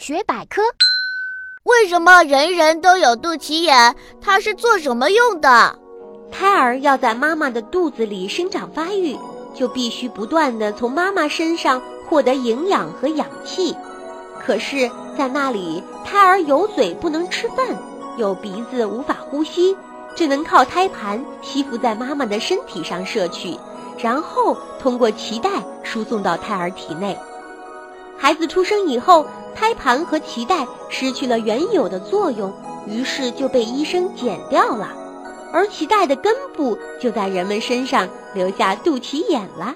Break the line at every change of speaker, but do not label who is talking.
学百科：
为什么人人都有肚脐眼？它是做什么用的？
胎儿要在妈妈的肚子里生长发育，就必须不断地从妈妈身上获得营养和氧气。可是，在那里，胎儿有嘴不能吃饭，有鼻子无法呼吸，只能靠胎盘吸附在妈妈的身体上摄取，然后通过脐带输送到胎儿体内。孩子出生以后，胎盘和脐带失去了原有的作用，于是就被医生剪掉了。而脐带的根部就在人们身上留下肚脐眼了。